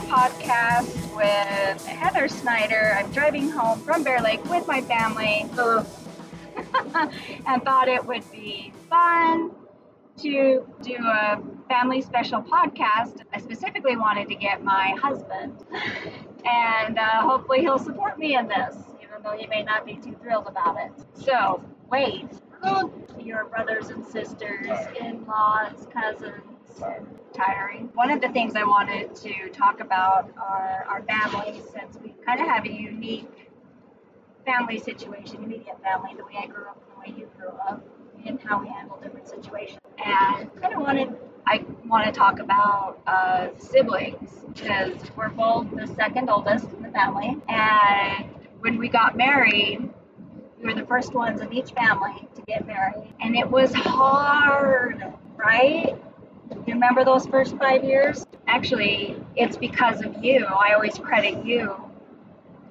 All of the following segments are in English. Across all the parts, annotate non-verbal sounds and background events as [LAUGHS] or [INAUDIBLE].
podcast with Heather Snyder. I'm driving home from Bear Lake with my family [LAUGHS] and thought it would be fun to do a family special podcast. I specifically wanted to get my husband, and uh, hopefully he'll support me in this, even though he may not be too thrilled about it. So, wait, your brothers and sisters, in laws, cousins, tiring. One of the things I wanted to talk about are our families, since we kind of have a unique family situation, immediate family, the way I grew up and the way you grew up, and how we handle different situations. And kind of wanted, I want to talk about uh, siblings because we're both the second oldest in the family, and when we got married, we were the first ones in each family to get married, and it was hard, right? You remember those first five years? Actually, it's because of you. I always credit you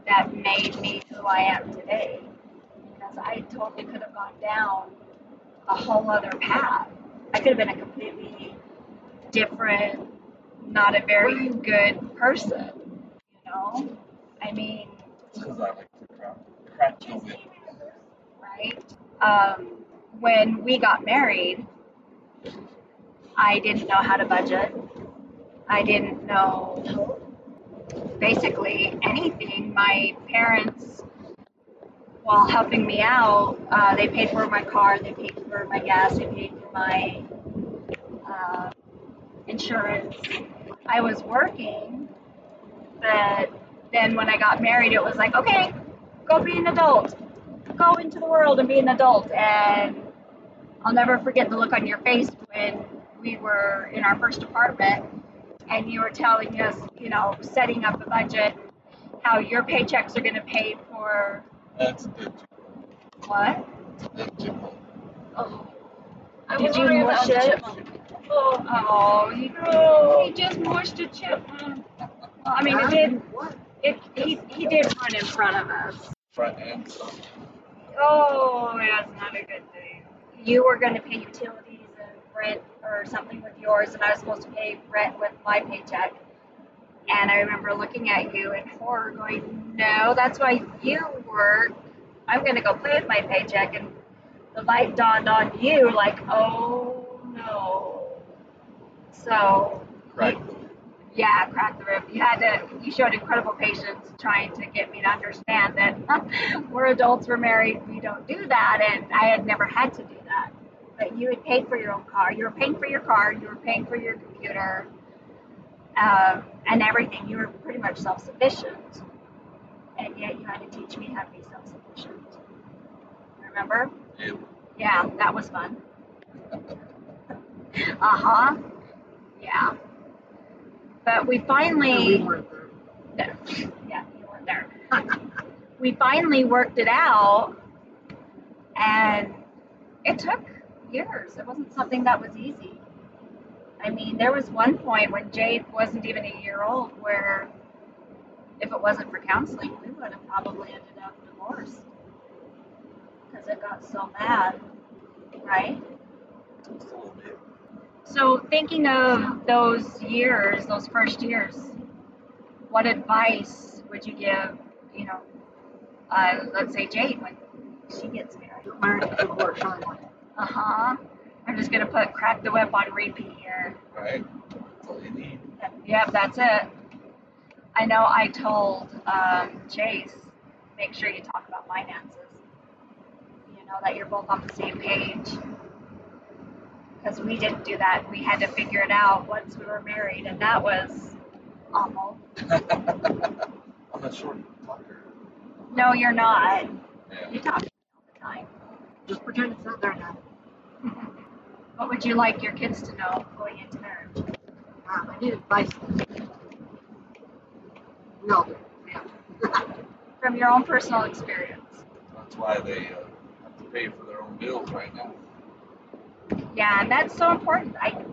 that made me who I am today. Because I totally could have gone down a whole other path. I could have been a completely different, not a very good person. You know? I mean, Because I like to crack, crack the whip. right? Um, when we got married, I didn't know how to budget. I didn't know basically anything. My parents, while helping me out, uh, they paid for my car, they paid for my gas, they paid for my uh, insurance. I was working, but then when I got married, it was like, okay, go be an adult go into the world and be an adult. And I'll never forget the look on your face when we were in our first apartment and you were telling us, you know, setting up a budget, how your paychecks are going to pay for That's a good what? That's a Oh, I Did was you wondering mush that it? chipmunk. oh, oh you, he just mushed a chipmunk. Well, I mean, it did. It, he, he did run in front of us. front end. Oh, that's not a good thing. You were going to pay utilities and rent or something with yours, and I was supposed to pay rent with my paycheck. And I remember looking at you in horror, going, "No, that's why you work. I'm going to go play with my paycheck." And the light dawned on you, like, "Oh no." So Crack yeah, crack the whip. You had to, you showed incredible patience trying to get me to understand that [LAUGHS] we're adults, we're married, we don't do that, and I had never had to do that. But you had paid for your own car, you were paying for your car, you were paying for your computer, um, and everything. You were pretty much self sufficient, and yet you had to teach me how to be self sufficient. Remember? Yeah. Yeah, that was fun. Uh huh. Yeah. But we finally. We weren't there. there. Yeah, you weren't there. [LAUGHS] we finally worked it out, and it took years. It wasn't something that was easy. I mean, there was one point when Jade wasn't even a year old where, if it wasn't for counseling, we would have probably ended up divorced because it got so bad, right? So, thinking of those years, those first years, what advice would you give, you know, uh, let's say Jade when she gets married? Before Sean. Uh huh. I'm just going to put crack the whip on repeat here. Right? That's all you need. Yep, that's it. I know I told um, Chase, make sure you talk about finances. You know, that you're both on the same page. Because we didn't do that. We had to figure it out once we were married, and that was awful. [LAUGHS] I'm a short talker. No, you're not. Yeah. You talk all the time. Just pretend it's not there now. What would you like your kids to know going into marriage? Um, I need advice. We all do. Yeah. [LAUGHS] From your own personal experience. That's why they uh, have to pay for their own bills right now. Yeah, and that's so important. I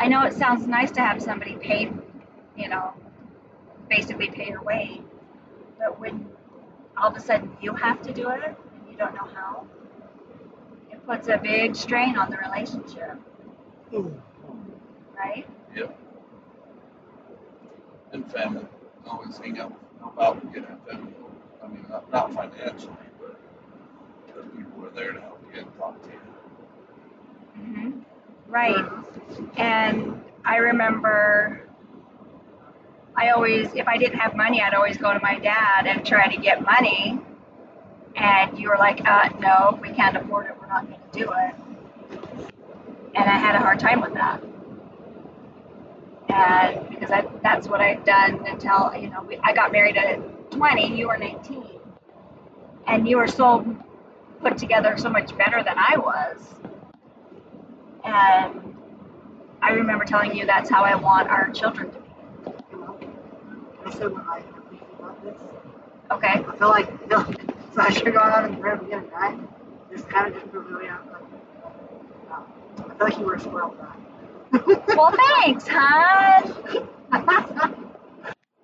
I know it sounds nice to have somebody pay, you know, basically pay your way, but when all of a sudden you have to do it and you don't know how, it puts a big strain on the relationship, right? Yep. And family. Always hang out, help out and get out family. I mean, not, not financially, but the people are there to help you and talk to you. hmm Right. And I remember I always, if I didn't have money, I'd always go to my dad and try to get money. And you were like, uh, no, we can't afford it. We're not going to do it. And I had a hard time with that. And because I, that's what I'd done until, you know, we, I got married at 20, you were 19. And you were so put together so much better than I was. And I remember telling you that's how I want our children to be. I said when I this, Okay. I feel like, I feel like so I should go out and grab again, right? Just kind of just prove really out. Uh, I feel like you were a spoiled brat. Well, thanks, huh? well,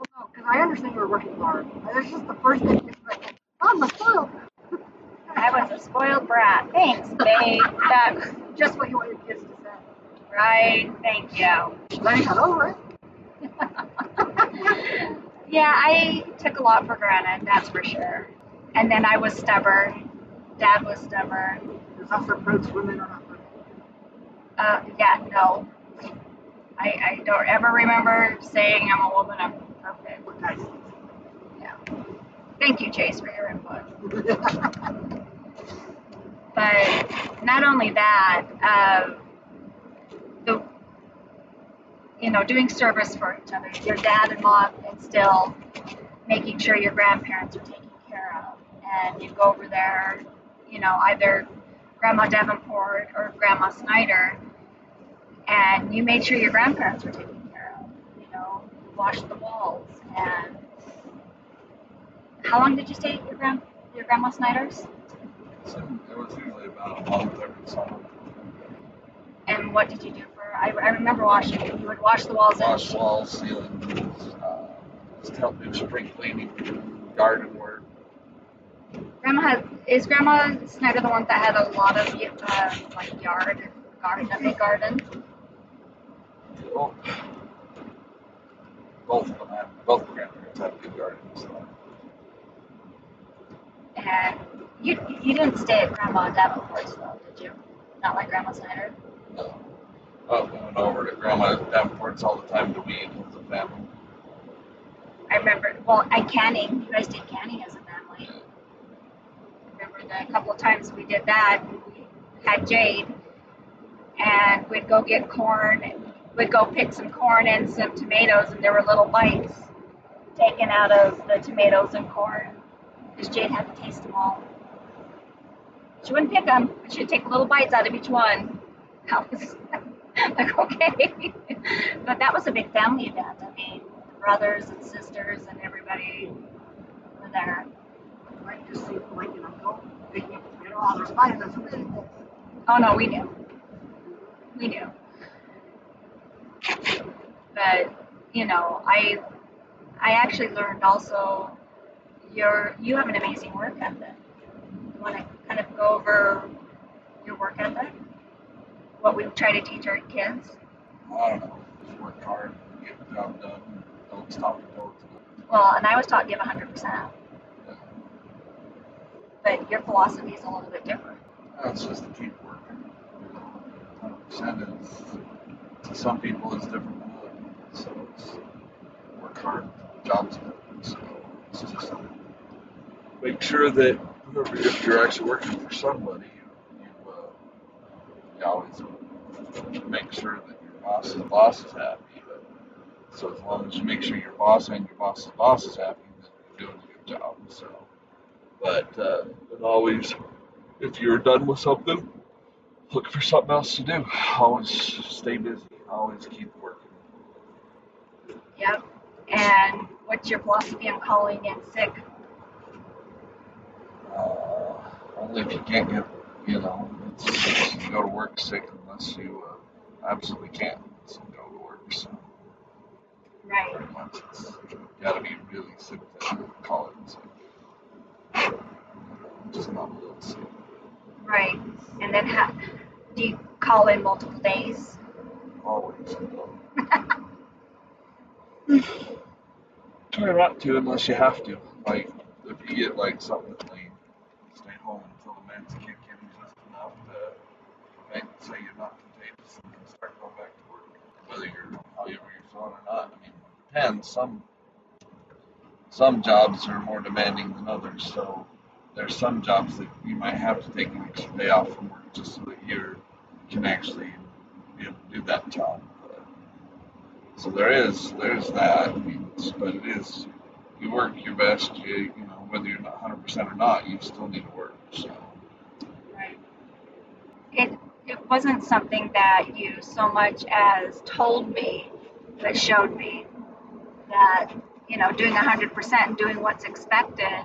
no, because I understand you were working hard. It's just the first thing. Like, I'm a spoiled. I was a spoiled brat. Thanks, babe. That's just what you want your kids to say. right. Thank you. Then you got over it. Yeah, I took a lot for granted, that's for sure. And then I was stubborn. Dad was stubborn. There's also pros women are not. Uh, yeah, no. I, I don't ever remember saying I'm a woman, I'm perfect. Guys Yeah. Thank you, Chase, for your input. [LAUGHS] But not only that, um, the you know doing service for each other. Your dad and mom instill making sure your grandparents are taken care of, and you go over there, you know, either Grandma Davenport or Grandma Snyder, and you made sure your grandparents were taken care of. You know, washed the walls and. How long did you stay at your grand your grandma Snyder's? So it was usually about a month every summer. And what did you do for? I, I remember washing. You would wash the walls Wash walls, ceilings, uh, just help do spring cleaning, garden work. Grandma had is Grandma Snyder the one that had a lot of uh, like yard and garden, a big garden. Well, both of them had, both grandparents had big gardens. So. And you you didn't stay at Grandma Davenport's though, did you? Not like Grandma Snyder. No. Oh, went over to Grandma Davenport's all the time to weed with the family. I remember. Well, at canning, you guys did canning as a remember the couple of times we did that. We had Jade, and we'd go get corn. And we'd go pick some corn and some tomatoes, and there were little bites taken out of the tomatoes and corn because Jade had to taste them all. She wouldn't pick them, she'd take little bites out of each one. [LAUGHS] I was [LAUGHS] like, okay. but that was a big family event. I mean, brothers and sisters and everybody were there. Like just see like an uncle picking up tomato. Oh, there's mine. That's really good. Oh no, we knew. We knew. But you know, I I actually learned also your you have an amazing work ethic. You want to kind of go over your work ethic? What we try to teach our kids? I don't know. Just work hard, get the job done, don't stop and go Well, and I was taught give 100%, the but your philosophy is a little bit different. That's just keep working. Hundred percent is some people it's different than others. So it's work hard, jobs done. So it's just make sure that whoever if you're actually working for somebody, you you, uh, you always make sure that your boss's boss is happy. But, so as long as you make sure your boss and your boss's boss is happy, then you're doing a good job. So, but uh, always if you're done with something, look for something else to do. Always stay busy. Always keep working. Yep. And what's your philosophy on calling in sick? Uh, only if you can't get, you know, it's, you go to work sick unless you uh, absolutely can't. So go to work. So Right. pretty much it's got to be really sick to call it sick. Just not a little. Right. And then how, do you call in multiple days? Always. [LAUGHS] Try not to unless you have to. Like if you get like something clean, stay home until the meds kick in just enough to make say you're not contagious and can start going back to work. Whether you're however you're feeling or not. I mean, it depends. Some some jobs are more demanding than others, so there's some jobs that you might have to take an extra day off from work just so that you can actually be able to do that job. So there is there's that. But it is you work your best. You you know whether you're not 100 percent or not, you still need to work. So Right. It it wasn't something that you so much as told me, but showed me that you know doing 100% and doing what's expected,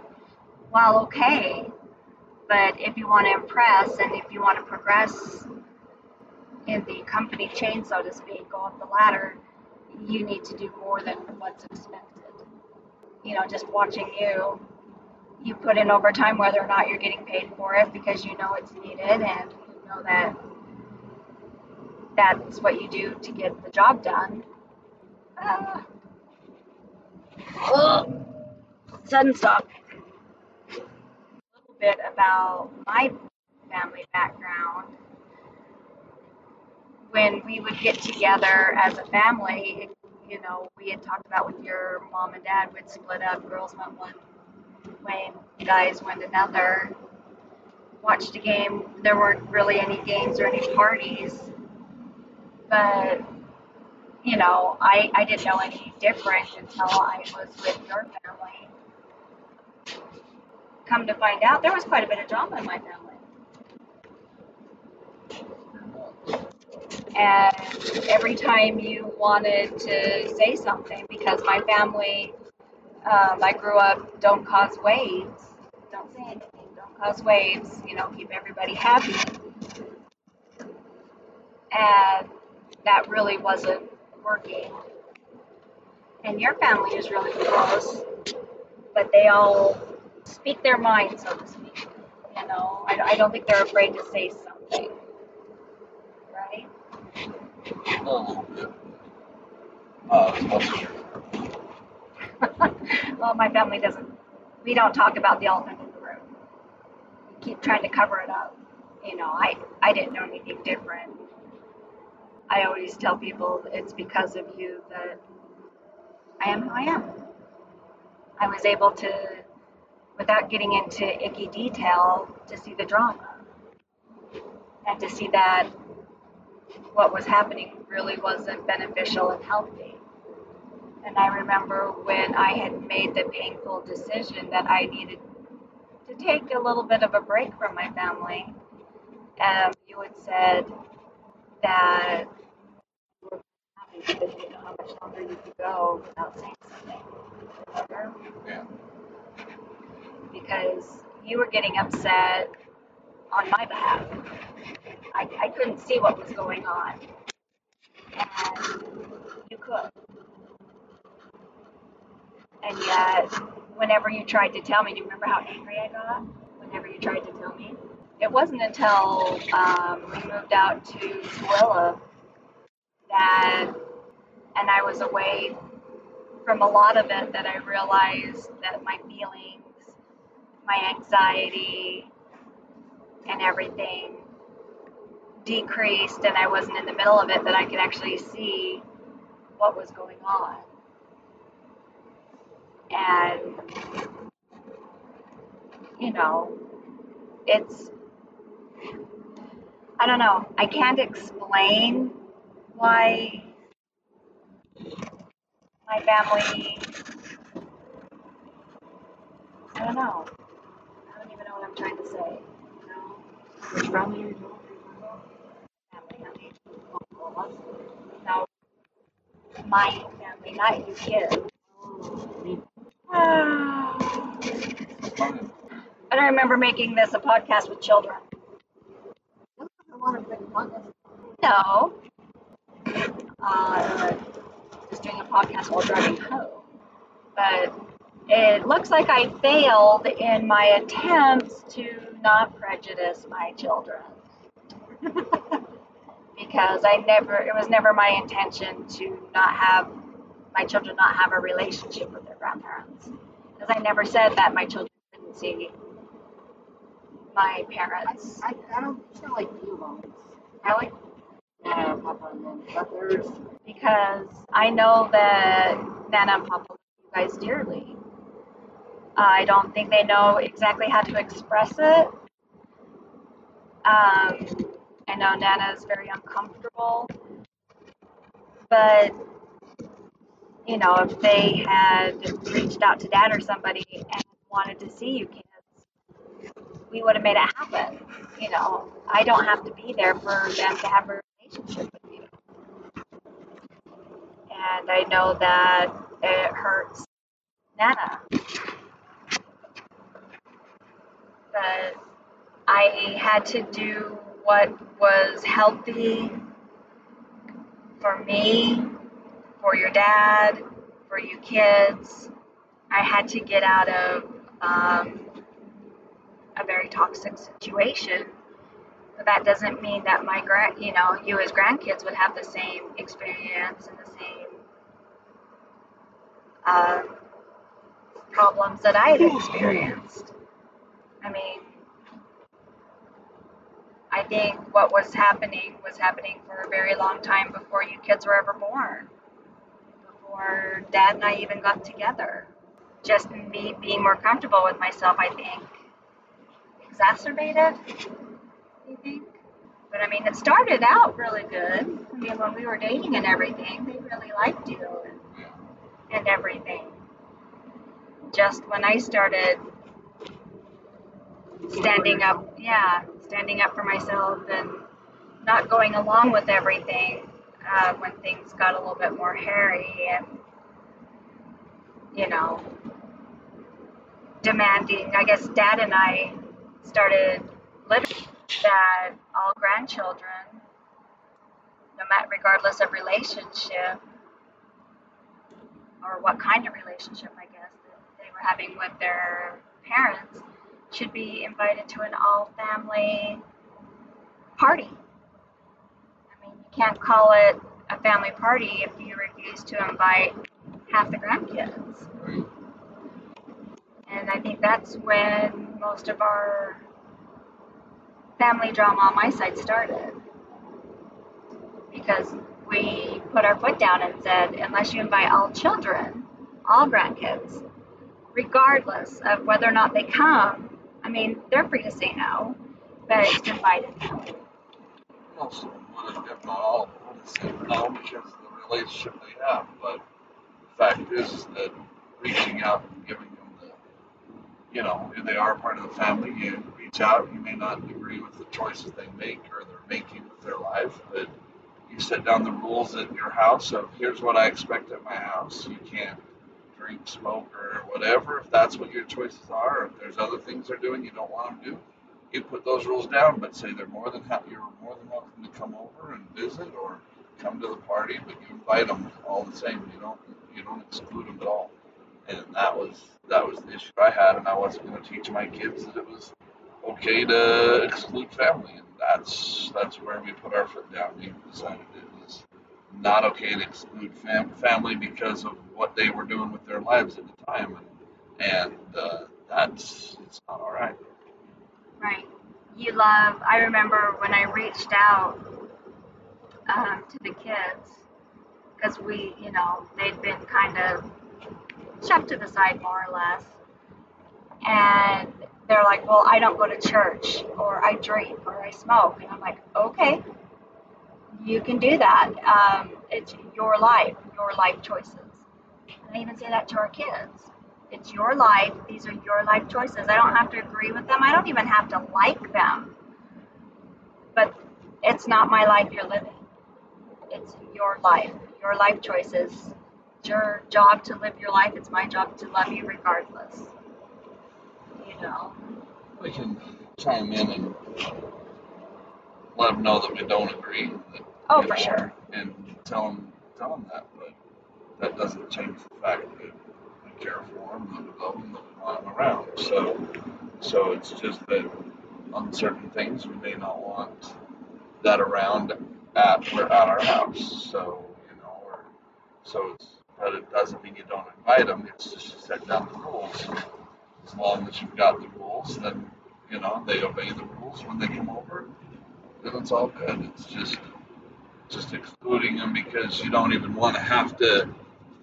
while okay, but if you want to impress and if you want to progress in the company chain, so to speak, go up the ladder, you need to do more than what's expected. You know, just watching you, you put in overtime whether or not you're getting paid for it because you know it's needed and you know that that's what you do to get the job done. Uh, oh, sudden stop. A little bit about my family background. When we would get together as a family, you know, we had talked about with your mom and dad, we'd split up. Girls went one way, guys went another. Watched a game. There weren't really any games or any parties, but you know, I, I didn't know any different until I was with your family. Come to find out, there was quite a bit of drama in my family. And every time you wanted to say something, because my family, um, I grew up, don't cause waves, don't say anything, don't cause waves, you know, keep everybody happy. And that really wasn't working. And your family is really close, but they all speak their mind, so to speak. You know, I, I don't think they're afraid to say something, right? you're- [LAUGHS] well, my family doesn't. We don't talk about the elephant in the room. We keep trying to cover it up. You know, I I didn't know anything different. I always tell people it's because of you that I am who I am. I was able to, without getting into icky detail, to see the drama and to see that what was happening really wasn't beneficial and healthy. And I remember when I had made the painful decision that I needed to take a little bit of a break from my family. Um, you had said that you were you didn't know how much longer you could go without saying something. Remember? yeah. Because you were getting upset on my behalf. I, I couldn't see what was going on. And you could. And yet, whenever you tried to tell me, do you remember how angry I got? Whenever you tried to tell me? It wasn't until um, we moved out to Tooele that, and I was away from a lot of it, that I realized that my feelings, my anxiety, and everything decreased, and I wasn't in the middle of it, that I could actually see what was going on. And, you know, it's, I don't know, I can't explain why my family, I don't know. I don't even know what I'm trying to say. Know? Which family are you talking family, I mean, all of us. No, my family, not you kids. [SIGHS] I don't remember making this a podcast with children. about? I want to make a podcast. No. Uh, just doing a podcast while driving home. But it looks like I failed in my attempts to not prejudice my children. [LAUGHS] because I never, it was never my intention to not have my children not have a relationship with their grandparents. Because I never said that my children couldn't see my parents. I, I, don't feel like you ones. I like Nana and Papa and them, because I know that Nana and Papa love you guys dearly. I don't think they know exactly how to express it. Um, I know Nana is very uncomfortable, but you know, if they had reached out to Dad or somebody and wanted to see you kids, we would have made it happen. You know, I don't have to be there for them to have a relationship with you and I know that it hurts Nana. But I had to do what was healthy for me, for your dad, for you kids. I had to get out of um, a very toxic situation. But that doesn't mean that my grand, you know, you as grandkids would have the same experience and the same uh, problems that I had experienced. I mean, I think what was happening was happening for a very long time before you kids were ever born, before dad and I even got together. Just me being more comfortable with myself, I think, exacerbated, you think? But I mean, it started out really good. I mean, when we were dating and everything, they really liked you and, and everything. Just when I started standing up, yeah, standing up for myself and not going along with everything uh, when things got a little bit more hairy and, you know, demanding. I guess dad and I started living that all grandchildren, no matter regardless of relationship or what kind of relationship, I guess, that they were having with their parents, should be invited to an all family party. I mean, you can't call it a family party if you refuse to invite half the grandkids. And I think that's when most of our family drama on my side started. Because we put our foot down and said, unless you invite all children, all grandkids, regardless of whether or not they come, I mean, they're free to say no, but it's invited them. Most of them if not all, of them would say no because of the relationship they have. But the fact is, that reaching out and giving you know, if they are part of the family, you reach out. You may not agree with the choices they make or they're making with their life, but you set down the rules at your house of here's what I expect at my house. You can't drink, smoke, or whatever. If that's what your choices are, if there's other things they're doing you don't want them to do, you put those rules down, but say they're more than happy. You're more than welcome to come over and visit or come to the party, but you invite them all the same. You don't you don't exclude them at all. And that was that was the issue I had, and I wasn't going to teach my kids that it was okay to exclude family, and that's that's where we put our foot down. We decided it was not okay to exclude fam- family because of what they were doing with their lives at the time, and and uh, that's it's not all right. Right. You love, I remember when I reached out um, to the kids, because we, you know, they'd been kind of shoved to the side more or less. And they're like, well, I don't go to church, or I drink, or I smoke. And I'm like, okay, you can do that. Um, it's your life, your life choices. And I even say that to our kids. It's your life. These are your life choices. I don't have to agree with them. I don't even have to like them. But it's not my life you're living. It's your life, your life choices. Your job to live your life. It's my job to love you regardless. You know? We can chime in and let them know that we don't agree. That, Oh, for know, sure. And tell them, tell them that, but that doesn't change the fact that we care for them, that we love them, that we want them around. So, so it's just that on certain things we may not want that around at we're at our house. So you know, or so it's but it doesn't mean you don't invite them. It's just set down the rules. As long as you've got the rules, then you know they obey the rules when they come over. Then it's all good. It's just just excluding them because you don't even want to have to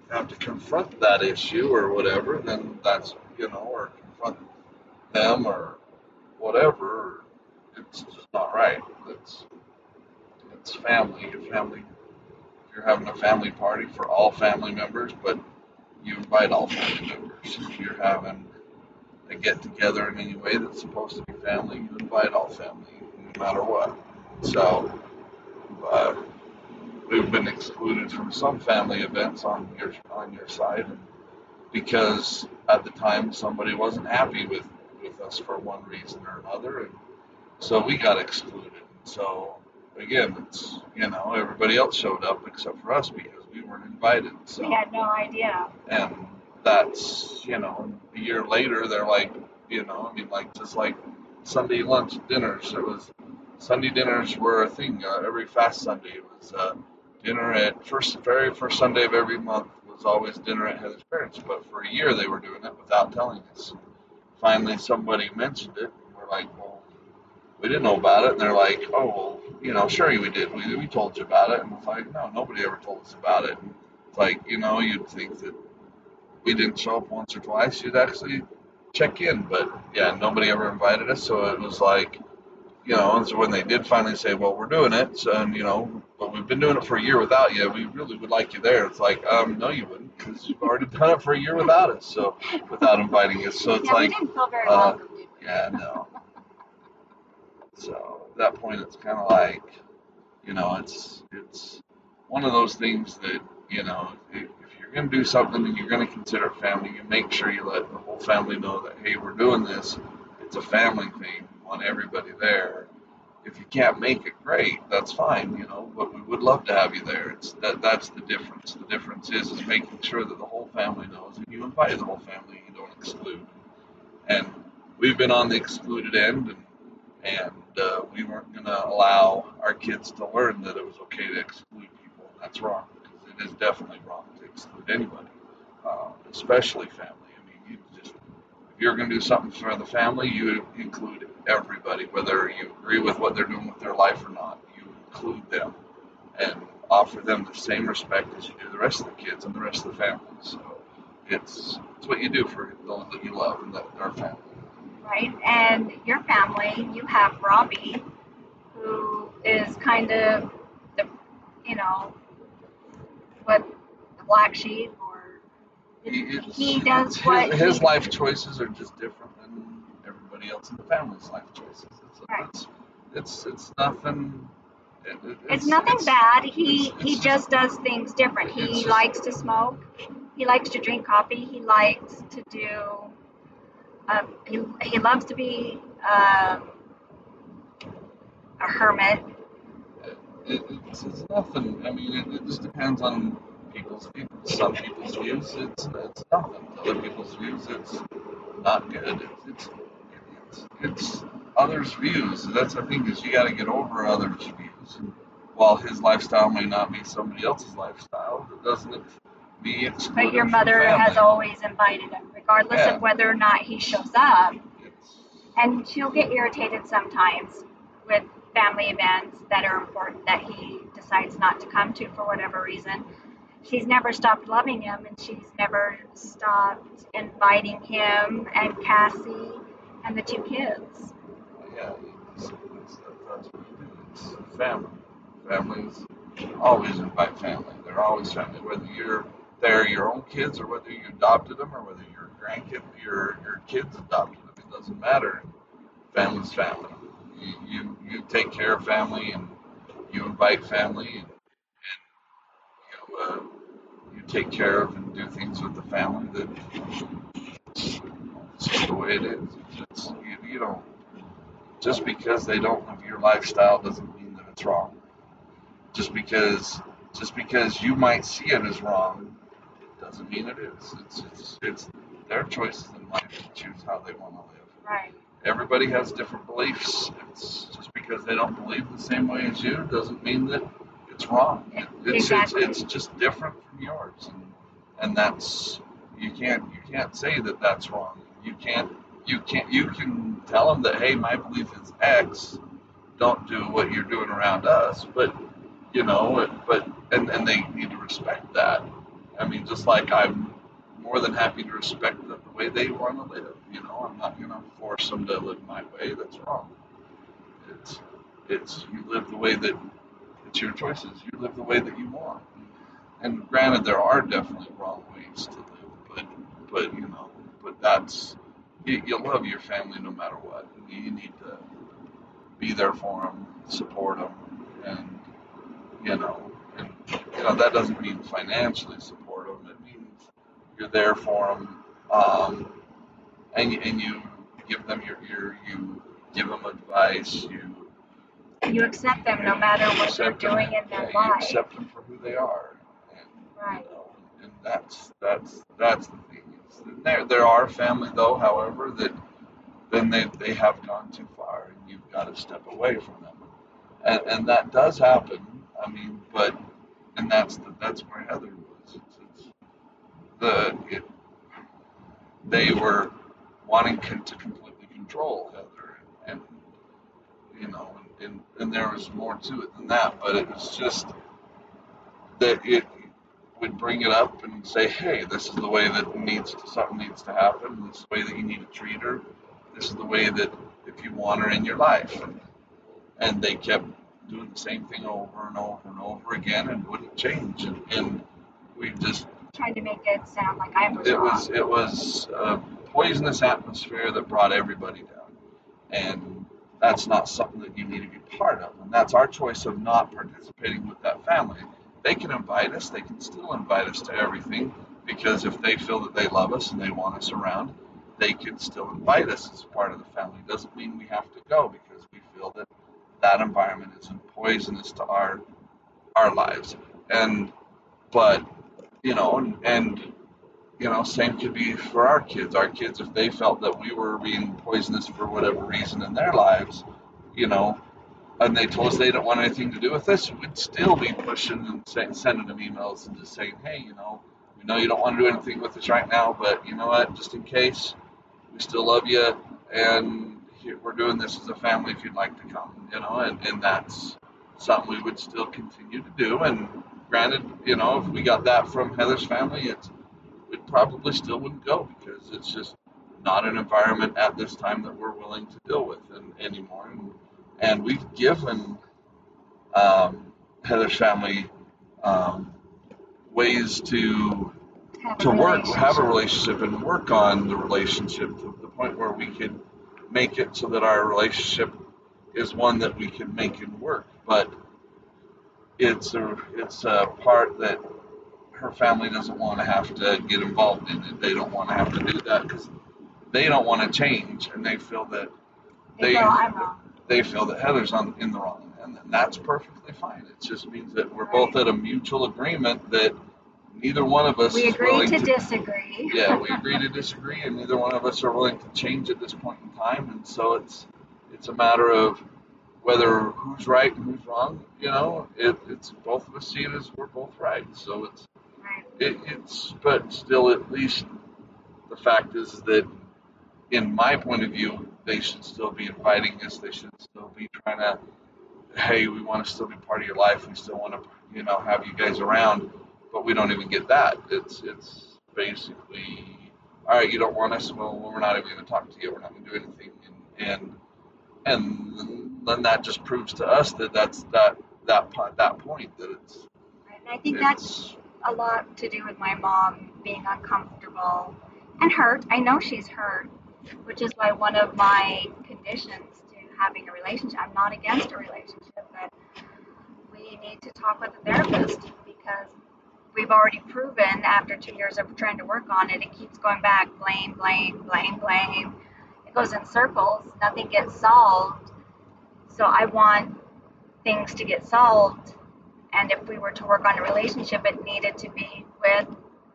have to confront that issue or whatever. Then that's you know or confront them or whatever. It's just not right. It's it's family. Your family you're having a family party for all family members, but you invite all family members. If you're having a get together in any way that's supposed to be family, you invite all family, no matter what. So, uh, we've been excluded from some family events on your on your side because at the time somebody wasn't happy with with us for one reason or another, and so we got excluded. So again, it's you know everybody else showed up except for us because we weren't invited. So. We had no idea. and that's you know a year later they're like you know I mean like just like Sunday lunch dinners. It was Sunday dinners were a thing. Uh, every fast Sunday it was uh, dinner at first very first Sunday of every month was always dinner at Heather's parents. But for a year they were doing it without telling us. Finally somebody mentioned it. And we're like well we didn't know about it and they're like oh well you know sure we did we, we told you about it and it's like no nobody ever told us about it and it's like you know you'd think that we didn't show up once or twice, you'd actually check in. But yeah, nobody ever invited us, so it was like, you know, and so when they did finally say, well, we're doing it, so, and you know, but we've been doing it for a year without you. We really would like you there. It's like, um, no, you wouldn't, because you've already [LAUGHS] done it for a year without us, so without inviting us. So it's yeah, we like, didn't feel very uh, welcome. yeah, no. So at that point, it's kind of like, you know, it's it's one of those things that you know, if, if you're going to do something and you're going to consider family, you make sure you let the whole family know that hey, we're doing this. It's a family thing. We want everybody there. If you can't make it, great. That's fine, you know. But we would love to have you there. It's that that's the difference. The difference is is making sure that the whole family knows, and you invite the whole family. You don't exclude. And we've been on the excluded end, and and uh, we weren't going to allow our kids to learn that it was okay to exclude people. That's wrong because it is definitely wrong to exclude anybody, uh, especially family. I mean, you just if you're going to do something for the family, you include everybody, whether you agree with what they're doing with their life or not. You include them and offer them the same respect as you do the rest of the kids and the rest of the family. So it's it's what you do for those that you love and that are family. Right? And your family, you have Robbie, who is kind of the, you know, what the black sheep, or He, he does his, what his he- life choices are just different than everybody else in the family's life choices. It's, Right. it's, it's, it's nothing. It, it, It's nothing bad. He it's- he it's just does things different. He just- likes to smoke. He likes to drink coffee. He likes to do. Um, he he loves to be um, a hermit. It, it's, it's nothing. I mean, it, it just depends on people's views. Some people's views, it's, it's nothing. Other people's views, it's not good. It's, it's, it's, others' views. That's the thing is you got to get over others' views. While his lifestyle may not be somebody else's lifestyle, it doesn't be excluded But your mother has always invited him, regardless Yeah. of whether or not he shows up. And she'll get irritated sometimes with family events that are important that he decides not to come to for whatever reason. She's never stopped loving him and she's never stopped inviting him and Cassie and the two kids. yeah, it's, it's, that's what you do. It's family. Families always invite family. They're always family. Whether you're they're your own kids or whether you adopted them or whether your grandkid, your your kids adopted them, it doesn't matter. Family's family. You you, you take care of family and you invite family and, and you uh, you take care of and do things with the family that it's just the way it is. It's, you, you don't just because they don't live your lifestyle doesn't mean that it's wrong. Just because just because you might see it as wrong, doesn't mean it is. It's it's, it's their choices in life to choose how they want to live. Right. Everybody has different beliefs. It's just because they don't believe the same way as you doesn't mean that it's wrong. It's, Exactly. it's it's just different from yours, and and that's you can't you can't say that that's wrong. You can't you can't you can tell them that hey, my belief is X. Don't do what you're doing around us, but you know, but and and they need to respect that. I mean, just like I'm more than happy to respect the, the way they want to live. You know, I'm not going to force them to live my way. That's wrong. It's it's you live the way that it's your choices. You live the way that you want. And granted, there are definitely wrong ways to live, but but you know, but that's you, you love your family no matter what. You need to be there for them, support them, and you know, and you know that doesn't mean financially support them. You're there for them, um, and and you give them your ear, you give them advice, you You accept them no matter what they're them, doing in their yeah, you life. accept them for who they are, and Right. you know, and that's that's that's the thing. Is there there are family though, however, that then they they have gone too far, and you've got to step away from them, and and that does happen. I mean, but and that's the, that's where Heather was. It's, it's the it, they were wanting con- to completely control Heather, and, you know, and, and and there was more to it than that, but it was just that it would bring it up and say, hey, this is the way that needs to, something needs to happen. This is the way that you need to treat her. This is the way that if you want her in your life. And, and they kept doing the same thing over and over and over again and wouldn't change. And, and we just Trying to make it sound like I was it wrong. was it was a poisonous atmosphere that brought everybody down, and that's not something that you need to be part of. And that's our choice of not participating with that family. They can invite us. They can still invite us to everything because if they feel that they love us and they want us around, they can still invite us as part of the family. Doesn't mean we have to go because we feel that that environment isn't poisonous to our our lives. And but you know, and, and you know, same could be for our kids. Our kids, if they felt that we were being poisonous for whatever reason in their lives, you know, and they told us they don't want anything to do with us, we'd still be pushing and say, sending them emails and just saying, hey, you know, we know you don't want to do anything with us right now, but you know what, just in case, we still love you, and we're doing this as a family if you'd like to come, you know, and, and that's something we would still continue to do. And granted, you know, if we got that from Heather's family, it's we probably still wouldn't go because it's just not an environment at this time that we're willing to deal with and, anymore. And, and we've given um, Heather's family um, ways to Have to work, have a relationship. relationship, and work on the relationship to the point where we can make it so that our relationship is one that we can make it work. But it's a it's a part that her family doesn't want to have to get involved in it. They don't want to have to do that because they don't want to change, and they feel that They they feel I'm wrong. they feel that Heather's on in the wrong, and that's perfectly fine. It just means that we're both at a mutual agreement that neither one of us We is agree willing to disagree. yeah, we [LAUGHS] agree to disagree, and neither one of us are willing to change at this point in time. And so it's it's a matter of whether who's right and who's wrong. You know, it, it's both of us see it as we're both right. So it's Right. it, it's but still at least the fact is that in my point of view, they should still be inviting us. They should still be trying to, hey, we want to still be part of your life. We still want to, you know, have you guys around. But we don't even get that. It's it's basically, all right, you don't want us. Well, we're not even going to talk to you. We're not going to do anything. And and and then that just proves to us that that's that that that point that it's And I think that's a lot to do with my mom being uncomfortable and hurt. I know she's hurt, which is why one of my conditions to having a relationship, I'm not against a relationship, but we need to talk with a therapist because we've already proven after two years of trying to work on it, it keeps going back blame, blame, blame, blame. It goes in circles, nothing gets solved. So I want things to get solved and if we were to work on a relationship, it needed to be with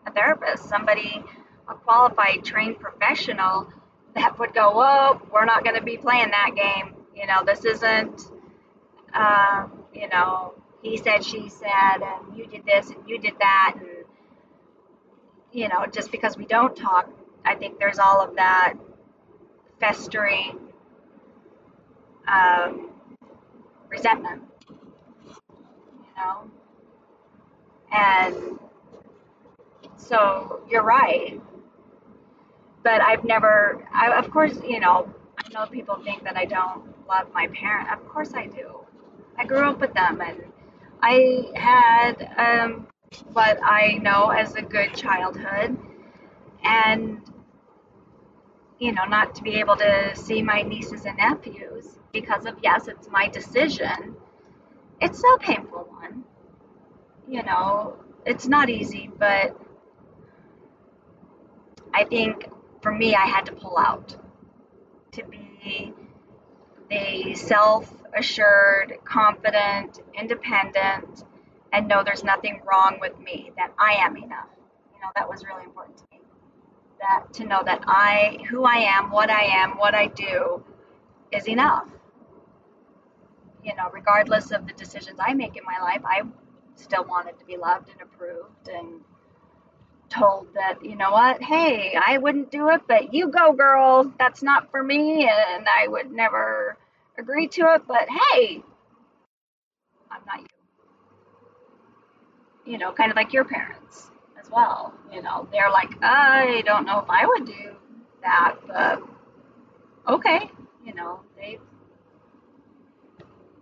a therapist, somebody, a qualified, trained professional that would go, "Whoa, we're not going to be playing that game. You know, this isn't, um, you know, he said, she said, and you did this and you did that, and you know, just because we don't talk, I think there's all of that festering um, resentment, you know? And so you're right. But I've never, I, of course, you know, I know people think that I don't love my parent. Of course I do. I grew up with them and I had um, what I know as a good childhood. And, you know, not to be able to see my nieces and nephews because of, yes, it's my decision. It's a painful one. You know, it's not easy, but I think for me, I had to pull out to be the self assured, confident, independent, and know there's nothing wrong with me, that I am enough. You know, that was really important to. That to know that I, who I am, what I am, what I do is enough. You know, regardless of the decisions I make in my life, I still wanted to be loved and approved and told that, you know what, hey, I wouldn't do it, but you go, girl. That's not for me, and I would never agree to it, but hey, I'm not you. You know, kind of like your parents well. You know, they're like, I don't know if I would do that, but okay. You know, they've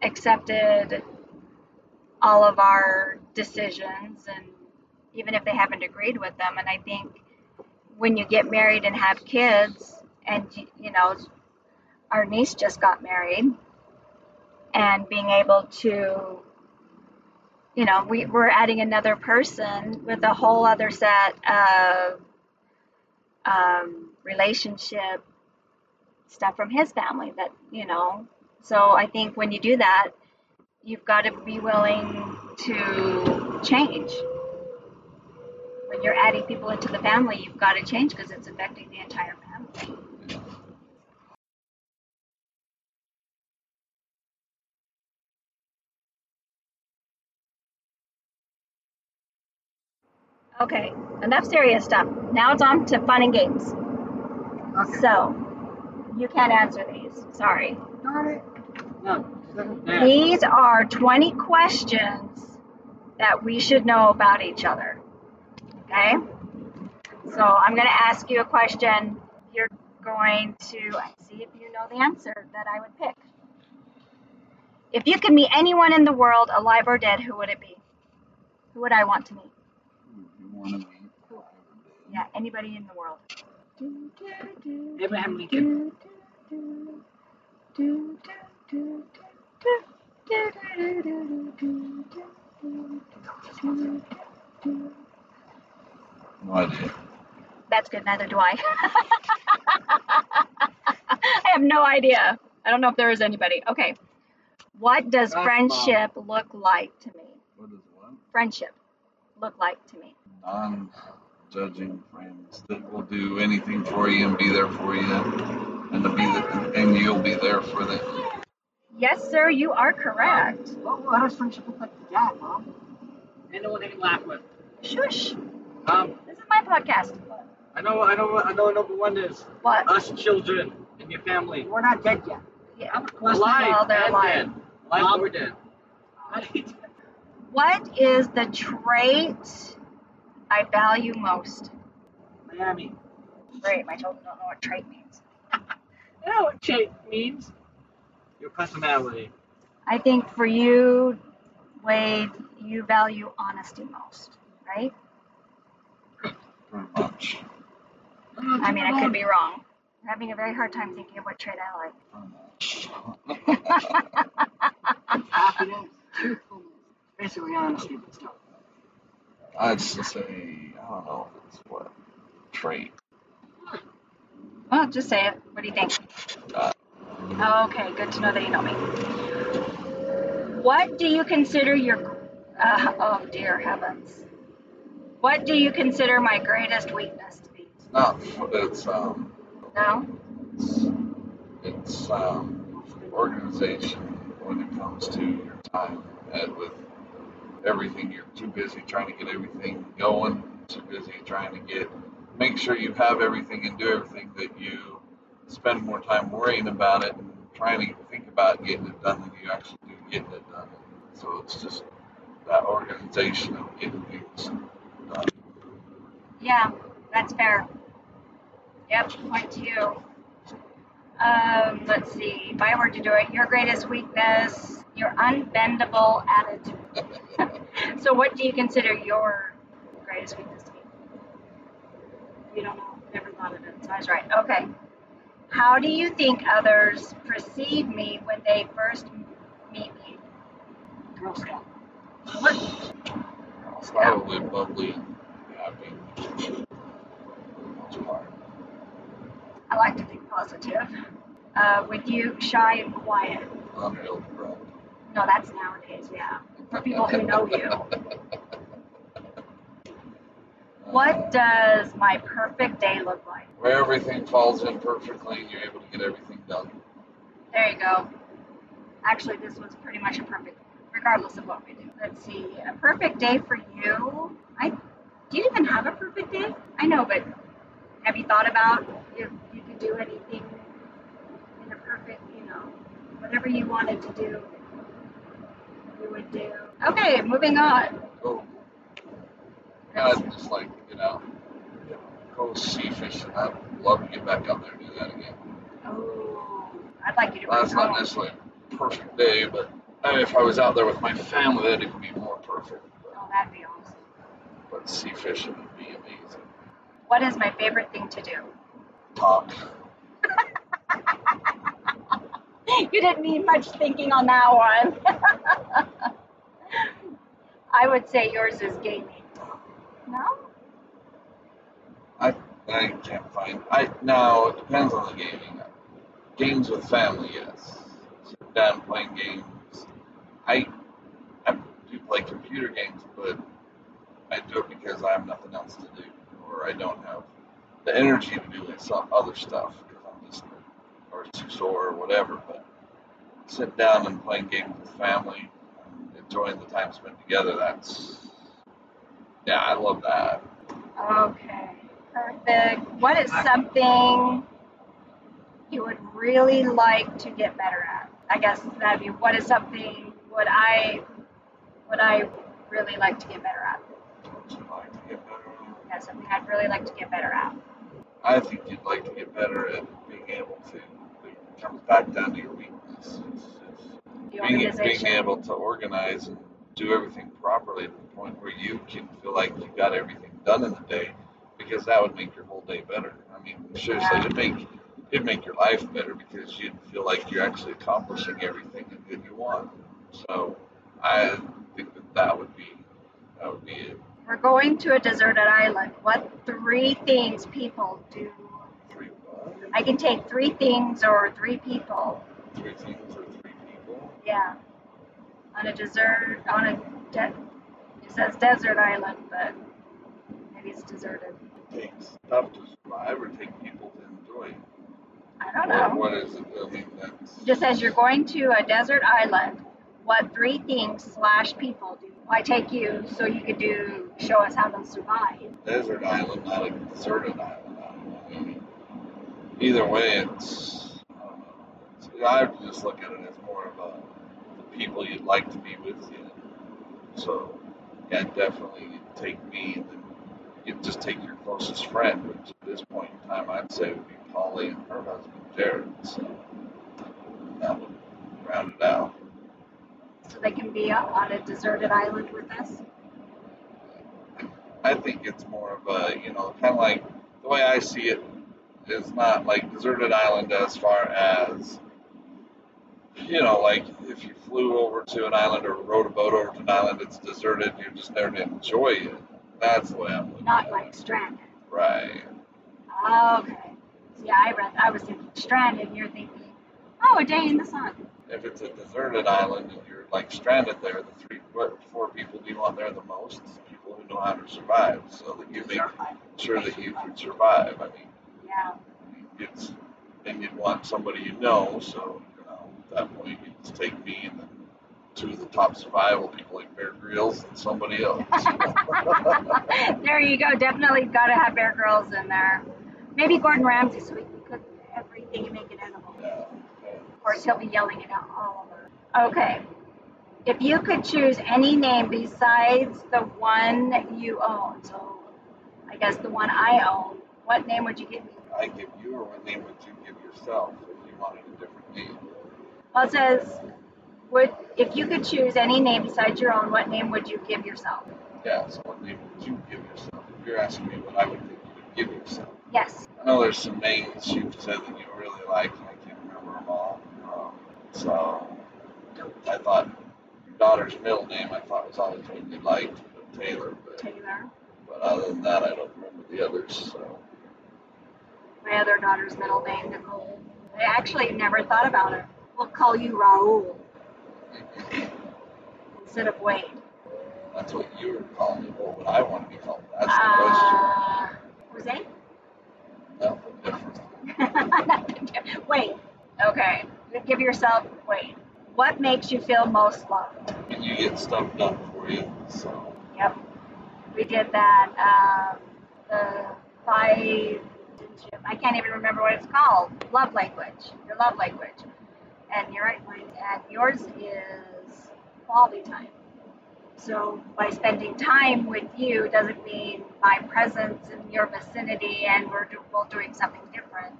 accepted all of our decisions and even if they haven't agreed with them and i think when you get married and have kids and you know our niece just got married and being able to you know we, we're adding another person with a whole other set of um, relationship stuff from his family that you know. So i think when you do that you've got to be willing to change. When you're adding people into the family you've got to change because it's affecting the entire family Okay, enough serious stuff. Now it's on to fun and games. Okay. So, you can't answer these. Sorry. Darn it. No. These are 20 questions that we should know about each other. Okay? So, I'm going to ask you a question. You're going to see if you know the answer that I would pick. If you could meet anyone in the world, alive or dead, who would it be? Who would I want to meet? You want to meet Yeah, anybody in the world. Abraham Lincoln. No idea. That's good, neither do I. [LAUGHS] I have no idea. I don't know if there is anybody. Okay. What does That's friendship look like to me? What is what? Friendship look like to me. Non-judging friends that will do anything for you and be there for you, and to be the, and you'll be there for them. Yes, sir, you are correct. What, what does friendship look like to Dad, Mom? Anyone they can laugh with. Shush. Um, This is my podcast. I know, I know, I know. Number one is What? us children and your family. We're not dead yet. Yeah. Alive Well, they're and alive. dead. Alive Mom? or dead. What is the trait I value most? Miami. Great, my children don't know what trait means. [LAUGHS] You know what trait means? Your personality. I think for you, Wade, you value honesty most, right? Pretty much. I mean, I could be wrong. I'm having a very hard time thinking of what trait I like. Pretty. [LAUGHS] Happiness. Truthfulness. Basically honesty, but still. I'd just say I don't know if it's what trait. Well, just say it. What do you think? Uh, Oh, okay, good to know that you know me. What do you consider your. Uh, oh, dear heavens. What do you consider my greatest weakness to be? it's not. It's um. No? It's, it's um, organization when it comes to your time and with everything. You're too busy trying to get everything going too busy trying to get make sure you have everything and do everything that you spend more time worrying about it and trying to think about getting it done than you actually do getting it done. So it's just that organization of getting things done. Yeah, that's fair. Yep, point to you. Um, let's see. If I were to do it, your greatest weakness, your unbendable attitude. So, what do you consider your greatest weakness to be? You don't know. Never thought of it. So I was right. Okay. How do you think others perceive me when they first meet me? Girl Scout. Probably bubbly and happy. Most. I like to think positive. Uh, with you, shy and quiet. Unreal correct. No, that's nowadays, yeah. For people who know you. What does my perfect day look like? Where everything falls in perfectly and you're able to get everything done. There you go. Actually, this was pretty much a perfect, regardless of what we do. Let's see. A perfect day for you. I do you even have a perfect day? I know, but have you thought about if you could do anything in a perfect, you know, whatever you wanted to do, you would do. Okay, moving on. Go. I'd just like, you know, go sea fishing. I'd love to get back out there and do that again. Oh, I'd like you to That's not home. necessarily a perfect day, but I mean, if I was out there with my family, then it would be more perfect. But, Oh, that'd be awesome. but sea fishing would be amazing. What is my favorite thing to do? Talk. [LAUGHS] [LAUGHS] you didn't need much thinking on that one. [LAUGHS] I would say yours is gaming. No? I I can't find. I now it depends on the gaming. Games with family, yes. Sit down playing games. I I do play computer games, but I do it because I have nothing else to do, or I don't have the energy to do some other stuff or sore or whatever. But sitting down and playing games with family, and enjoying the time spent together. That's yeah, I love that. Okay. Perfect. What is something you would really like to get better at? I guess that'd be what is something would I would I really like to get better at? Don't you like to get better at? That's something I'd really like to get better at. I think you'd like to get better at being able to. It comes back down to your weakness. It's, it's The being, being able to organize and do everything properly to the point where you can feel like you got everything done in the day, because that would make your whole day better. I mean, seriously, Yeah. it'd make it'd make your life better because you'd feel like you're actually accomplishing everything that you want. So, I think that that would be that would be it. We're going to a deserted island. What three things people do? I can take three things or three people. Three things or three people. Yeah. On a desert, on a de- it says desert island, but maybe it's deserted. takes stuff to survive or take people to enjoy? I don't Or know. what is it? I mean, that's It just says you're going to a desert island. What three things slash people do? I take you so you could do show us how to survive. desert island, not a deserted island. I don't know. I mean, either way, it's. I don't know. It's- I would just look at it as more of a the people you'd like to be with you. So, yeah, definitely take me, and then you'd just take your closest friend, which at this point in time I'd say would be Polly and her husband Jared. So that would round it out. So they can be on a deserted island with us. I think it's more of a, you know, kind of like the way I see it is not like deserted island as far as, you know, like if you flew over to an island or rode a boat over to an island, it's deserted, you're just there to enjoy it. That's the way I'm looking Not at like stranded. Right. Okay. Yeah, I read. I was thinking stranded. and You're thinking, oh, a day in the sun. If it's a deserted island and you're like stranded there, the three, what four people do you want there the most? People who know how to survive, so that you make sure that you can survive. I mean, Yeah. it's and you'd want somebody you know, so you know at that point you just take me and then two of the top survival people like Bear Grylls and somebody else. [LAUGHS] there you go. Definitely got to have Bear Grylls in there. Maybe Gordon Ramsay so we can cook everything and make it edible. yeah. Of course, he'll be yelling it out all over. Okay. If you could choose any name besides the one you own, so I guess the one I own, what name would you give me? I give you, or what name would you give yourself if you wanted a different name? Well, it says, would if you could choose any name besides your own, what name would you give yourself? Yeah, so what name would you give yourself? If you're asking me what I would think you would give yourself. Yes. I know there's some names you've said that you really like, and I can't remember them all. Um, so I thought your daughter's middle name I thought was always really liked, Taylor. But, Taylor. but other than that, I don't remember the others. So My other daughter's middle name, Nicole. I actually never thought about it. We'll call you Raul [LAUGHS] instead of Wade. that's what you were calling me. What would I want to be called? That's the question. Uh, Jose? Nothing different. [LAUGHS] Wait. Okay. Give yourself wait. What makes you feel most loved? When you get stuff done for you, so Yep. We did that. Um, the five. I can't even remember what it's called. Love language. Your love language. And you're right, mine. And yours is quality time. So by spending time with you doesn't mean my presence in your vicinity and we're both doing something different.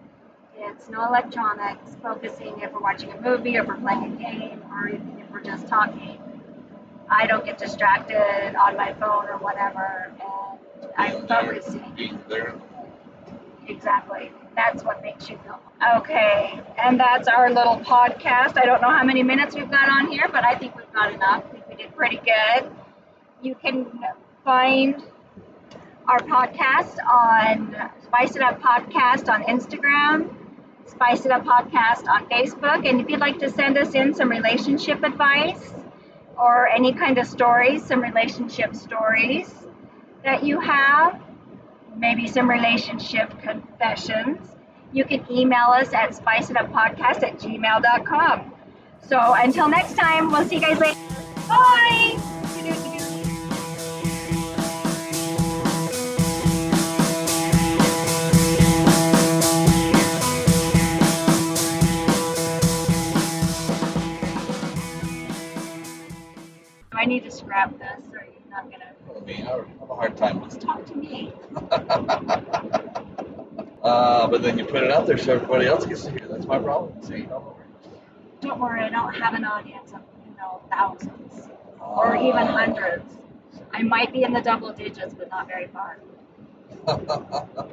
It's no electronics, focusing if we're watching a movie or if we're playing a game or if, if we're just talking. I don't get distracted on my phone or whatever, and I'm focusing. being there in the moment. Exactly. That's what makes you feel. Okay, and that's our little podcast. I don't know how many minutes we've got on here, but I think we've got enough. I think we did pretty good. You can find our podcast on Spice It Up Podcast on Instagram, Spice It Up Podcast on Facebook, and if you'd like to send us in some relationship advice or any kind of stories, some relationship stories that you have, maybe some relationship confessions, you can email us at spiceituppodcast at gmail.com. So until next time, we'll see you guys later. Bye! I need to scrap this or are not gonna I mean, I have a hard time with talk to me? [LAUGHS] uh, but then you put it out there so everybody else gets to hear. That's my problem. See, I'm over Don't worry, I don't have an audience of, you know, thousands or even hundreds. I might be in the double digits, but not very far. [LAUGHS]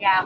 Yeah.